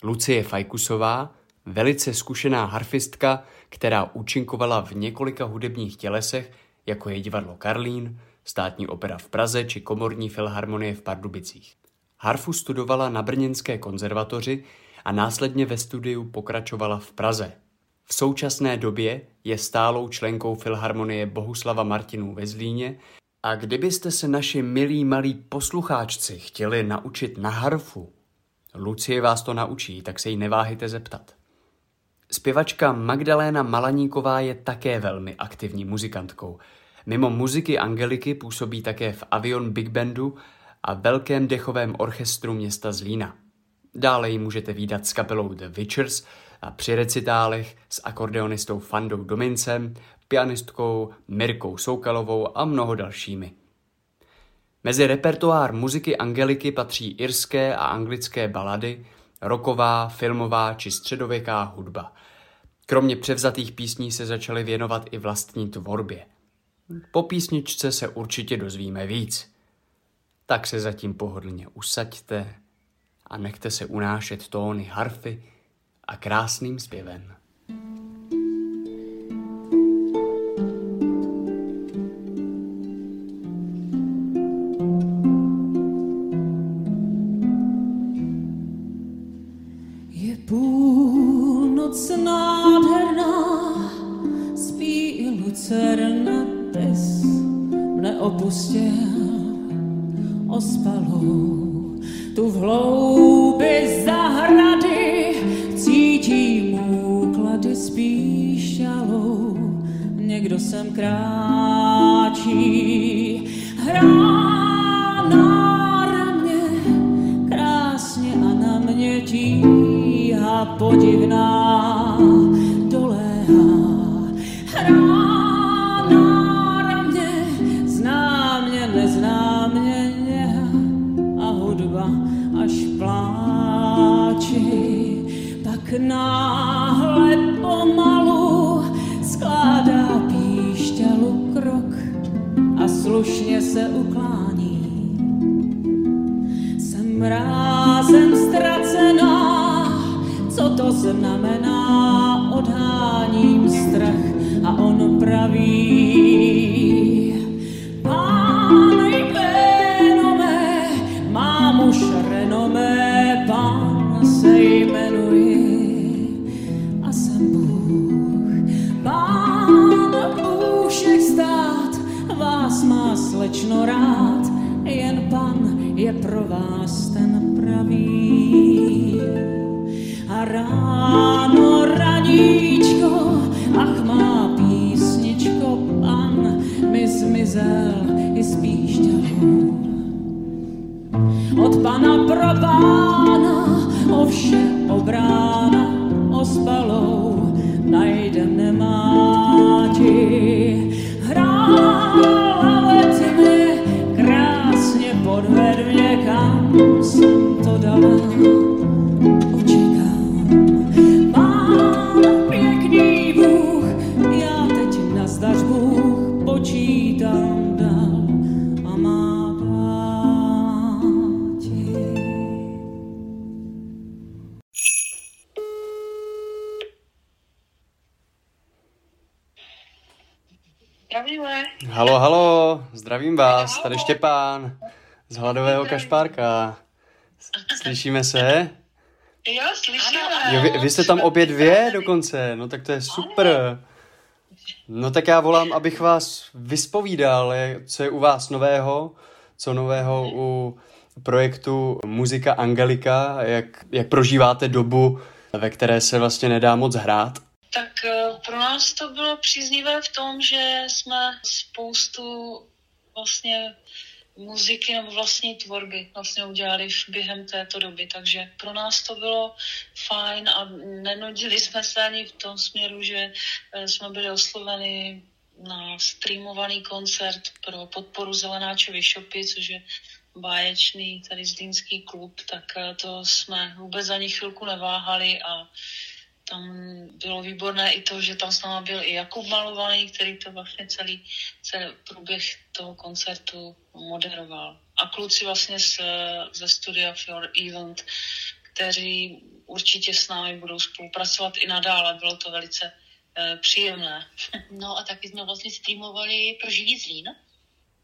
G: Lucie Fajkusová, velice zkušená harfistka, která účinkovala v několika hudebních tělesech, jako je divadlo Karlín, státní opera v Praze či komorní filharmonie v Pardubicích. Harfu studovala na Brněnské konzervatoři a následně ve studiu pokračovala v Praze. V současné době je stálou členkou Filharmonie Bohuslava Martinů ve Zlíně a kdybyste se naši milí malí poslucháčci chtěli naučit na harfu, Lucie vás to naučí, tak se jí neváhejte zeptat. Zpěvačka Magdaléna Malaníková je také velmi aktivní muzikantkou. Mimo muziky Angeliky působí také v Avion Big Bandu a velkém dechovém orchestru města Zlína. Dále ji můžete výdat s kapelou The Witchers a při recitálech s akordeonistou Fandou Domincem, pianistkou Mirkou Soukalovou a mnoho dalšími. Mezi repertoár muziky Angeliky patří irské a anglické balady, roková, filmová či středověká hudba. Kromě převzatých písní se začaly věnovat i vlastní tvorbě. Po písničce se určitě dozvíme víc. Tak se zatím pohodlně usaďte a nechte se unášet tóny harfy a krásným zpěvem.
H: Je nádherná, spí i lucerna dnes mne opustil ospalou. Tu v hloubi zahrady cítím úklady spíš šalou. Někdo sem kráčí, hrá na ramě, krásně a na mě tíha podivná náhle pomalu skládá píšťalu krok a slušně se uklání. Jsem rázem ztracená, co to znamená, odháním strach a on praví.
I: Pavle.
G: Halo, halo, zdravím vás, tady Štěpán z Hladového Kašpárka. Slyšíme se?
I: Jo, slyším.
G: Jo, vy, vy jste tam obě dvě dokonce, no tak to je super. No tak já volám, abych vás vyspovídal, co je u vás nového, co nového u projektu Muzika Angelika, jak, jak prožíváte dobu, ve které se vlastně nedá moc hrát.
I: Tak eh, pro nás to bylo příznivé v tom, že jsme spoustu vlastně muziky nebo vlastní tvorby vlastně udělali v- během této doby, takže pro nás to bylo fajn a nenudili jsme se ani v tom směru, že eh, jsme byli osloveni na streamovaný koncert pro podporu Zelenáčovy shopy, což je báječný tady zlínský klub, tak eh, to jsme vůbec ani chvilku neváhali a tam bylo výborné i to, že tam s náma byl i Jakub Malovaný, který to vlastně celý, celý průběh toho koncertu moderoval. A kluci vlastně z, ze studia Fjord Event, kteří určitě s námi budou spolupracovat i nadále. Bylo to velice eh, příjemné. [laughs]
J: No a taky jsme vlastně streamovali pro Živý Zlín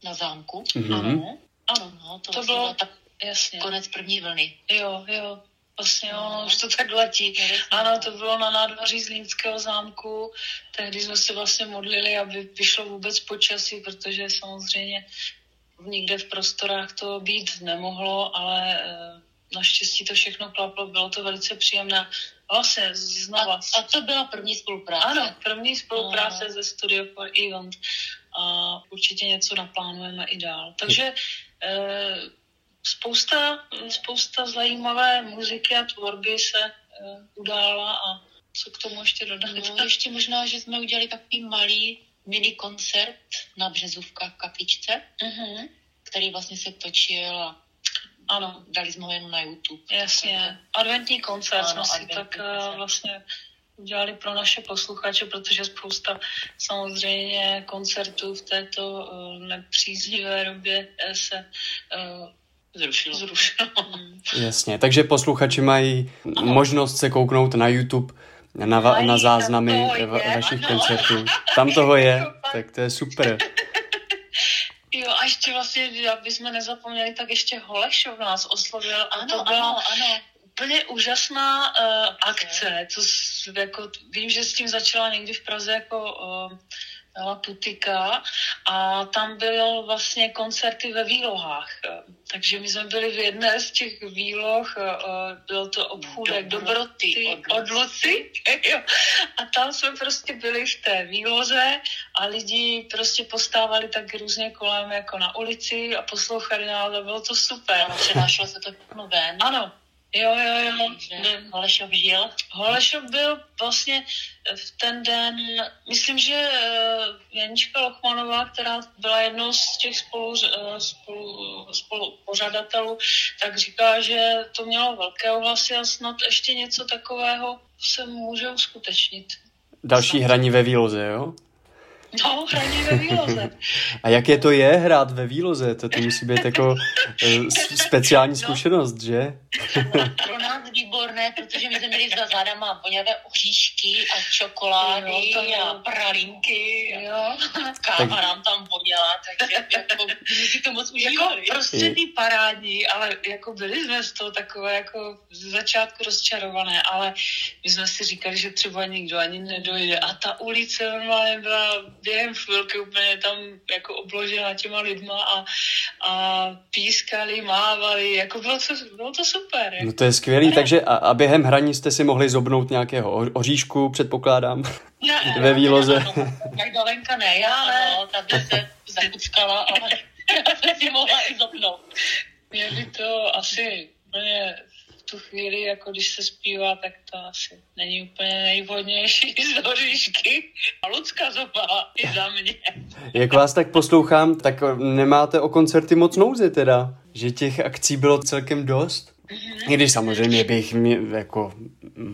J: na zámku.
G: Mhm.
I: Ano, ano,
J: No, to,
I: to
J: vlastně
I: bylo
J: byl tak
I: jasně.
J: konec první vlny.
I: Jo, jo, vlastně
J: No.
I: ono už to tak letí. Ano, to bylo na nádvoří Zlínského zámku. Tehdy jsme se vlastně modlili, aby vyšlo vůbec počasí, protože samozřejmě nikde v prostorách to být nemohlo, ale eh, naštěstí to všechno klaplo, bylo to velice příjemné. Vlastně znova.
J: A, a to byla první spolupráce.
I: Ano, první spolupráce
J: Ano.
I: ze Studio for Event a určitě něco naplánujeme i dál. Takže eh, spousta, spousta zajímavé muziky a tvorby se eh, udála a co k tomu ještě dodat?
J: No, ještě možná, že jsme udělali takový malý mini koncert na Březůvkách v kapličce,
I: Mhm.
J: který vlastně se točil a
I: Ano,
J: dali jsme ho jen na YouTube.
I: jasně. Adventní koncert
J: Ano,
I: jsme si tak eh,
J: koncert.
I: vlastně udělali pro naše posluchače, protože spousta samozřejmě koncertů v této eh, nepříznivé době se
J: Zrušilo.
I: zrušilo.
G: Jasně, takže posluchači mají možnost se kouknout na YouTube na, va- na záznamy va- vašich
I: ano.
G: koncertů. Tam toho je, [laughs] tak to je super.
I: Jo, a ještě vlastně, aby jsme nezapomněli, tak ještě Holešov nás oslovil a
J: Ano,
I: to byla
J: ano, ano.
I: úplně úžasná uh, akce. S, jako, vím, že s tím začala někdy v Praze jako uh, Putika a tam byl vlastně koncerty ve výlohách. Takže my jsme byli v jedné z těch výloh, uh, byl to obchůdek
J: Dobroty
I: Dobroty
J: od
I: od Luci. [laughs] A tam jsme prostě byli v té výloze a lidi prostě postávali tak různě kolem jako na ulici a poslouchali nás a bylo to super.
J: Ano, přenášelo se to ven.
I: Ano, jo, jo, jo.
J: Holešov žil.
I: Holešov byl vlastně v ten den, myslím, že eh, Janička Lochmanová, která byla jednou z těch spolu, eh, spolu, spolupořadatelů, tak říká, že to mělo velké ohlasy a snad ještě něco takového se může uskutečnit.
G: Další hraní ve výloze, jo?
I: No, hraní ve výloze. [laughs]
G: A jak je to je hrát ve výloze? To, to musí být jako eh, speciální zkušenost, že?
J: Pro nás výborné, protože my jsme měli za zádama voňavé oříšky a čokolády
I: Jo, to jo.
J: a pralinky.
I: Jo.
J: káva nám tam voněla, takže jako, my si to moc
I: Jako
J: užívali.
I: prostředí parádní, ale jako byli jsme z toho takové jako z začátku rozčarované, ale my jsme si říkali, že třeba nikdo ani nedojde a ta ulice normálně byla během chvilky úplně tam jako obložená těma lidma a, a pískali, mávali, jako bylo to, bylo to super. Jako.
G: No to je skvělý, takže a, a během hraní jste si mohli zobnout nějakého oříšku, předpokládám,
I: Ne, [laughs]
G: ve výloze.
I: tak Dalenka ne, já ne.
J: Ano, ta se zakuckala, ale [laughs] já jsem si mohla i zopnout.
I: Mě by to asi úplně tu chvíli, jako když se zpívá, tak to asi není úplně nejvhodnější [laughs] z oříšky. A Lucka zoba i za mě.
G: Jak vás tak poslouchám, tak nemáte o koncerty moc nouzy teda, že těch akcí bylo celkem dost. I když samozřejmě bych mě, jako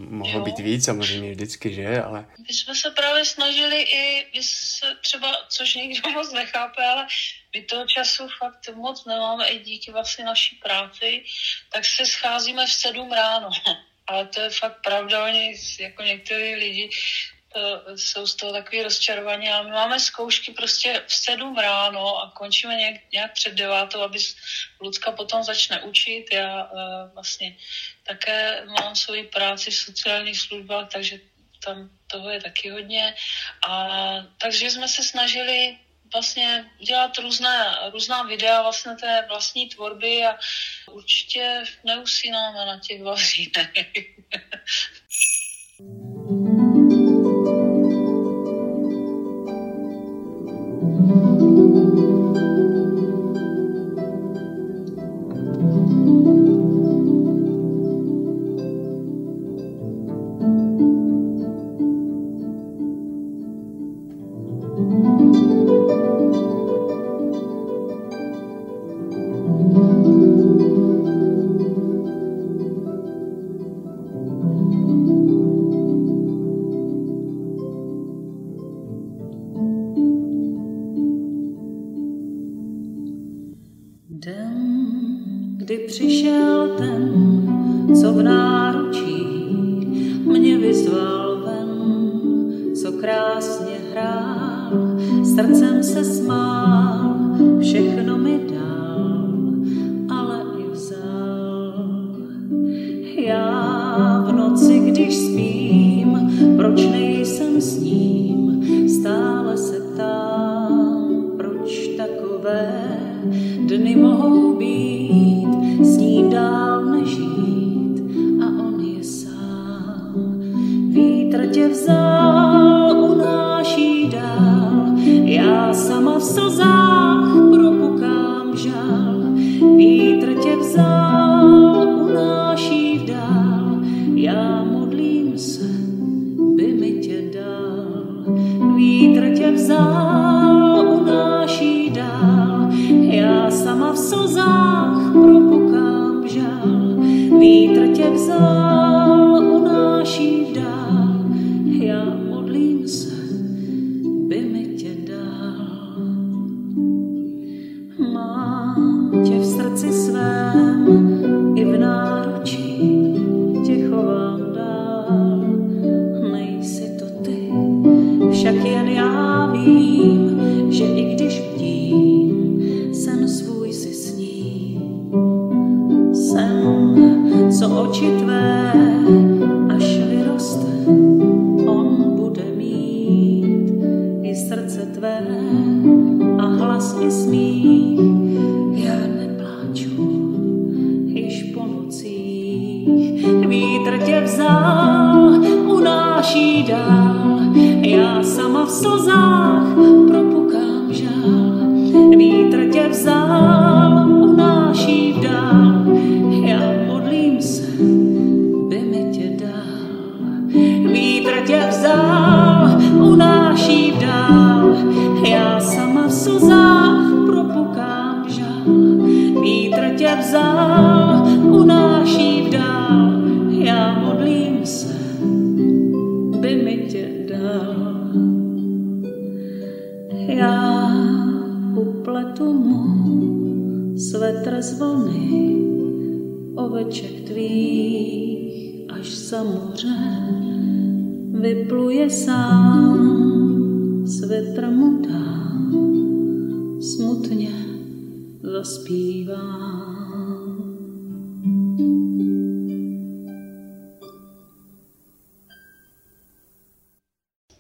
G: mohlo
I: Jo.
G: být víc, samozřejmě vždycky, že, ale
I: My jsme se právě snažili i, i se třeba, což nikdo moc nechápe, ale my toho času fakt moc nemáme i díky vlastně naší práci, tak se scházíme v sedm ráno. [laughs] Ale to je fakt pravda, oni, jako někteří lidi
K: to jsou z toho takový rozčarovaní, ale my máme zkoušky prostě v sedm ráno a končíme nějak, nějak před devátou, aby Lucka potom začne učit. Já uh, vlastně také mám svoji práci v sociálních službách, takže tam toho je taky hodně. A takže jsme se snažili vlastně dělat různé, různá videa vlastně té vlastní tvorby a určitě neusínáme na těch vavřínech.
I: [laughs]
K: Dny mohou být, s ní dál nežít a on je sám. Vítr tě vzal,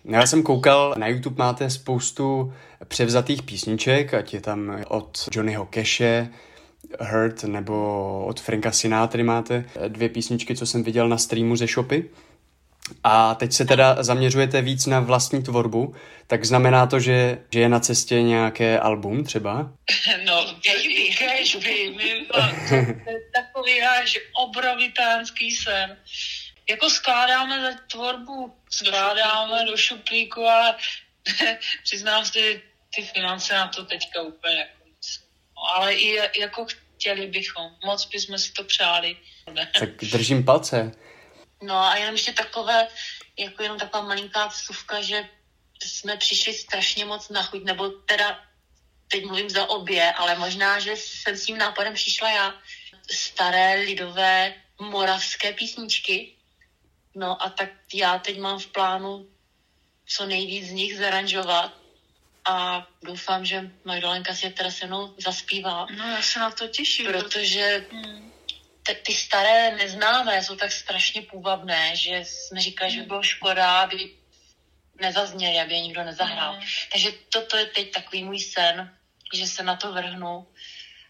G: Já jsem koukal, na YouTube máte spoustu převzatých písniček, ať je tam od Johnnyho Cache, Hurt nebo od Franka Sinatry máte dvě písničky, co jsem viděl na streamu ze Shopy. A teď se teda zaměřujete víc na vlastní tvorbu, tak znamená to, že, že je na cestě nějaké album třeba? [laughs]
K: No, kežby, kežby, [laughs] to je takový až obrovitánský sen jako skládáme za tvorbu, skládáme do šuplíku, ale [laughs] přiznám si, ty finance na to teďka úplně jako ale i jako chtěli bychom, moc bychom si to přáli.
G: Tak držím palce.
J: No a jenom ještě takové, jako jenom taková malinká vsuvka, že jsme přišli strašně moc na chuť, nebo teda teď mluvím za obě, ale možná, že jsem s tím nápadem přišla já. Staré lidové moravské písničky, No a tak já teď mám v plánu co nejvíc z nich zaranžovat a doufám, že Magdalenka si je teda se mnou zaspívá.
I: No, já se na to těším.
J: Protože
I: Hmm.
J: te, ty staré neznámé jsou tak strašně půvabné, že jsme říkali, že by bylo škoda, aby nezazněli, aby je nikdo nezahrál.
I: Mm.
J: Takže toto je teď takový můj sen, že se na to vrhnu,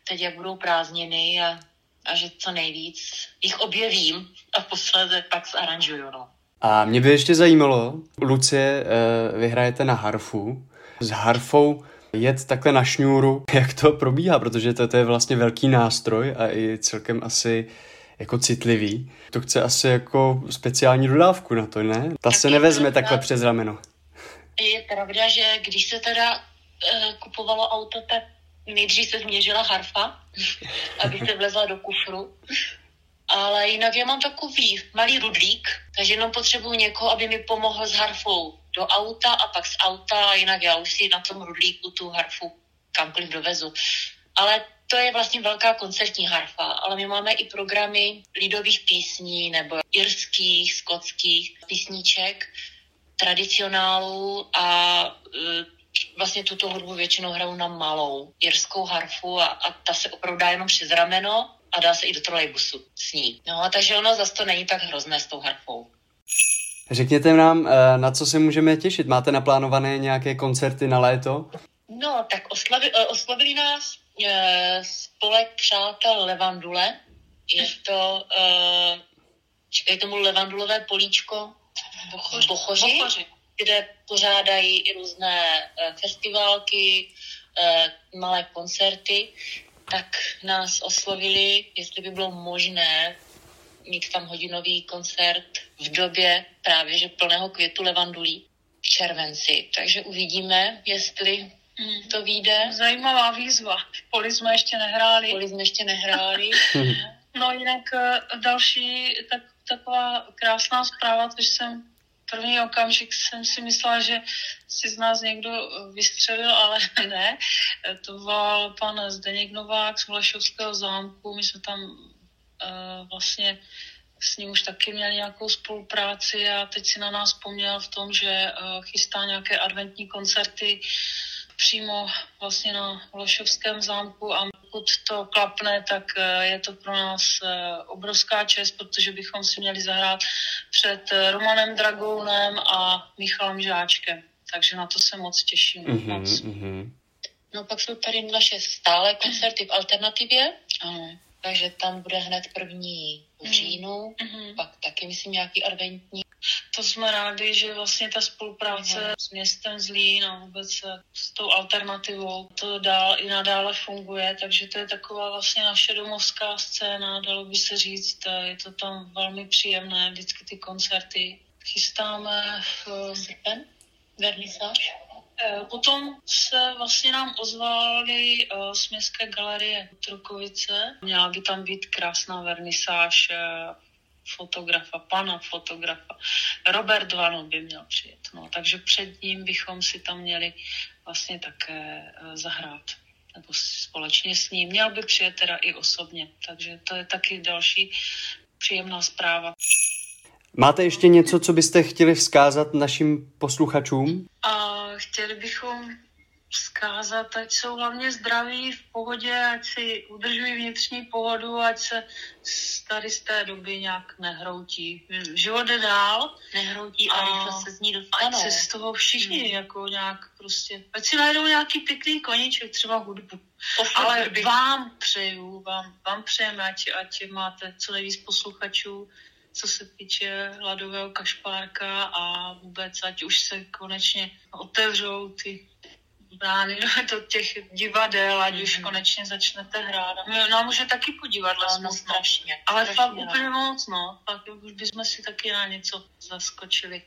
J: teď jak budou prázdniny a, a že co nejvíc jich objevím a posledně pak zaranžuju. No.
G: A mě by ještě zajímalo, Lucie, eh, vy hrajete na harfu. S harfou jet takhle na šňůru, [laughs] jak to probíhá, protože to, to je vlastně velký nástroj a i celkem asi jako citlivý. To chce asi jako speciální dodávku na to, ne? Ta
J: Tak
G: se nevezme
J: pravda.
G: takhle přes rameno.
J: Je pravda, že když se teda uh, kupovalo auto, tak nejdřív se změřila harfa, [laughs] aby se vlezla do kufru. Ale jinak já mám takový malý rudlík, takže jenom potřebuji někoho, aby mi pomohl s harfou do auta a pak z auta, a jinak já už si na tom rudlíku tu harfu kamkoliv dovezu. Ale to je vlastně velká koncertní harfa, ale my máme i programy lidových písní nebo irských, skotských písníček, tradicionálů a e, vlastně tuto hudbu většinou hrajou na malou irskou harfu a, a ta se opravdu dá jenom přes rameno a dá se i do trolejbusu s ní. No, takže ono zase to není tak hrozné s tou harfou.
G: Řekněte nám, eh, na co se můžeme těšit? Máte naplánované nějaké koncerty na léto?
J: No, tak oslavi, eh, oslavili nás eh, spolek přátel Levandule. Je to, eh, říkají tomu Levandulové políčko v Bochoři,
I: Bochoři.
J: kde pořádají i různé festivalky, eh, malé koncerty. Tak nás oslovili, jestli by bylo možné mít tam hodinový koncert v době právě že plného květu levandulí v červenci. Takže uvidíme, jestli
I: Hmm.
J: to vyjde.
I: Zajímavá výzva. Poli jsme ještě nehráli.
J: Poli jsme ještě nehráli. [laughs]
I: No jinak eh, další tak, taková krásná zpráva, což jsem první okamžik jsem si myslela, že si z nás někdo eh, vystřelil, ale [laughs] ne. Eh, To byl pan Zdeněk Novák z Vlašovského zámku. My jsme tam uh, vlastně s ním už taky měli nějakou spolupráci a teď si na nás vzpomněl v tom, že uh, chystá nějaké adventní koncerty přímo vlastně na Vlašovském zámku a pokud to klapne, tak eh, je to pro nás eh, obrovská čest, protože bychom si měli zahrát před eh, Romanem Dragounem a Michalem Žáčkem. Takže na to se moc těším.
G: Mhm,
I: Moc.
G: mhm.
J: No pak jsou tady naše stále koncerty v alternativě,
I: Ano.
J: takže tam bude hned první v říjnu,
I: Mhm.
J: pak taky myslím nějaký adventní.
I: To jsme rádi, že vlastně ta spolupráce
J: Mhm.
I: s městem Zlín a vůbec eh, s tou alternativou to dál i nadále funguje, takže to je taková vlastně naše domovská scéna, dalo by se říct, eh, je to tam velmi příjemné, vždycky ty koncerty chystáme. eh,
J: Srpen, vernisáž.
I: Potom se vlastně nám ozvali z Městské galerie Trukovice. Měla by tam být krásná vernisáž fotografa, pana fotografa. Robert Vano by měl přijet. No, takže před ním bychom si tam měli vlastně také eh, zahrát. Nebo společně s ním. Měl by přijet teda i osobně. Takže to je taky další příjemná zpráva.
G: Máte ještě něco, co byste chtěli vzkázat našim posluchačům?
I: A chtěli bychom vzkázat, ať jsou hlavně zdraví, v pohodě, ať si udržují vnitřní pohodu, ať se tady z té doby nějak nehroutí. Život jde dál,
J: Nehroutí a
I: A-
J: rychle se z ní
I: ať
J: dostanou.
I: se z toho všichni
J: Hmm.
I: jako nějak prostě, ať si najdou nějaký pěkný koníček, třeba hudbu.
J: Poslední
I: Ale
J: doby.
I: vám přeju, vám, vám přejeme, ať, ať máte co nejvíc posluchačů, co se týče hladového kašpárka a vůbec, ať už se konečně otevřou ty [laughs] do těch divadel, ať už
J: Mhm.
I: konečně začnete hrát. A my- Nám už je taky po divadle
J: No,
I: smutno.
J: strašně.
I: Ale
J: strašně
I: fakt
J: rád.
I: úplně moc, no. Fakt už bychom si taky na něco zaskočili.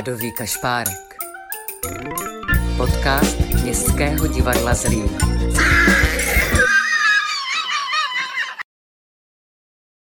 A: Hladový kašpárek. Podcast Městského divadla Zlín.